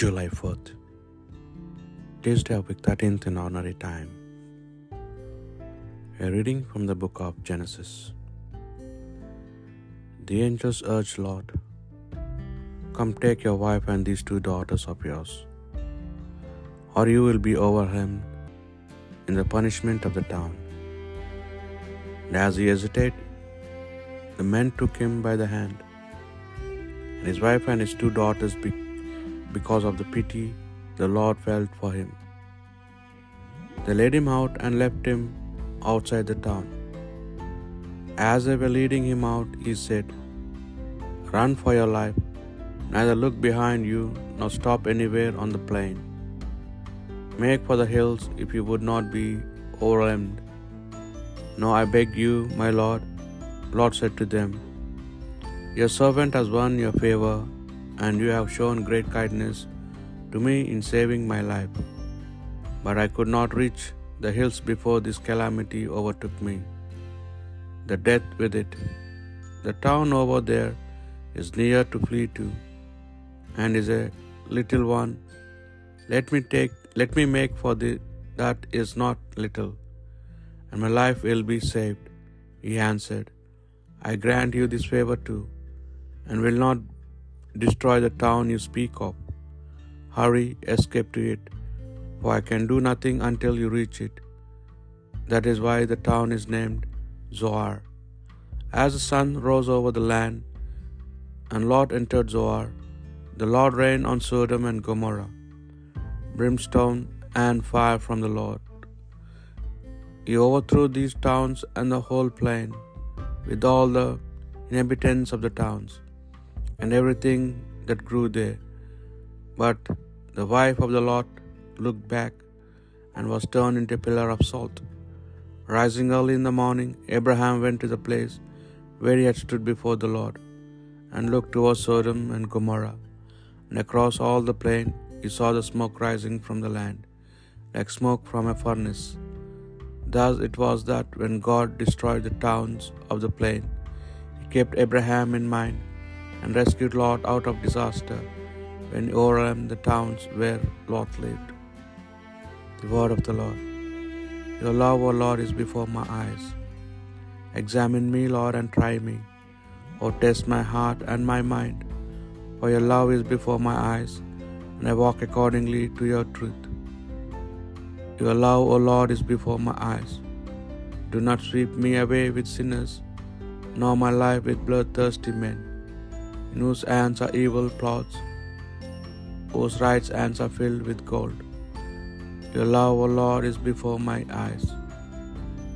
July 4th, Tuesday of week 13th in ordinary time. A reading from the book of Genesis. The angels urged Lot, Come take your wife and these two daughters of yours, or you will be overwhelmed in the punishment of the town. And as he hesitated, the men took him by the hand, and his wife and his two daughters be- because of the pity the Lord felt for him. They led him out and left him outside the town. As they were leading him out, he said, Run for your life, neither look behind you nor stop anywhere on the plain. Make for the hills if you would not be overwhelmed. No, I beg you, my Lord. Lord said to them, Your servant has won your favor, and you have shown great kindness to me in saving my life. But I could not reach the hills before this calamity overtook me, the death with it. The town over there is near to flee to, and is a little one. Let me take, let me make for the that is not little, and my life will be saved. He answered, I grant you this favor too, and will not destroy the town you speak of. Hurry, escape to it, for I can do nothing until you reach it. That is why the town is named Zoar. As the sun rose over the land, and Lot entered Zoar, the Lord rained on Sodom and Gomorrah, brimstone and fire from the Lord. He overthrew these towns and the whole plain, with all the inhabitants of the towns, and everything that grew there. But the wife of the Lot looked back and was turned into a pillar of salt. Rising early in the morning, Abraham went to the place where he had stood before the Lord, and looked towards Sodom and Gomorrah. And across all the plain he saw the smoke rising from the land, like smoke from a furnace. Thus it was that when God destroyed the towns of the plain, he kept Abraham in mind and rescued Lot out of disaster when he overwhelmed the towns where Lot lived. The word of the Lord. Your love, O Lord, is before my eyes. Examine me, Lord, and try me. O test my heart and my mind. For your love is before my eyes, and I walk accordingly to your truth. Your love, O Lord, is before my eyes. Do not sweep me away with sinners, nor my life with bloodthirsty men, whose hands are evil plots, whose right hands are filled with gold. Your love, O Lord, is before my eyes.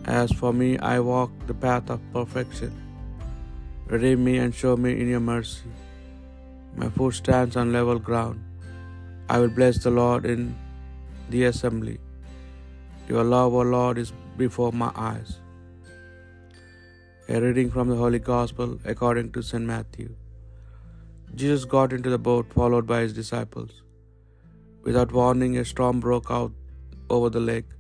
As for me, I walk the path of perfection. Redeem me and show me in your mercy. My foot stands on level ground. I will bless the Lord in the assembly. Your love, O Lord, is before my eyes. A reading from the Holy Gospel according to St. Matthew. Jesus got into the boat, followed by his disciples. Without warning, a storm broke out over the lake,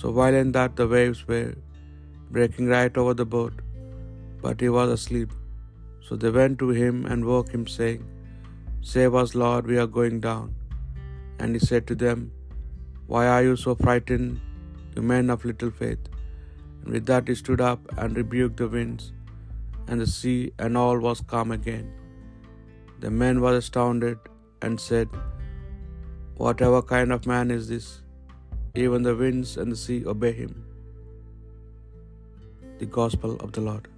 so violent that the waves were breaking right over the boat, but he was asleep. So they went to him and woke him, saying, Save us, Lord, we are going down. And he said to them, Why are you so frightened, you men of little faith? And with that he stood up and rebuked the winds and the sea, and all was calm again. The men were astounded and said, Whatever kind of man is this? Even the winds and the sea obey him. The Gospel of the Lord.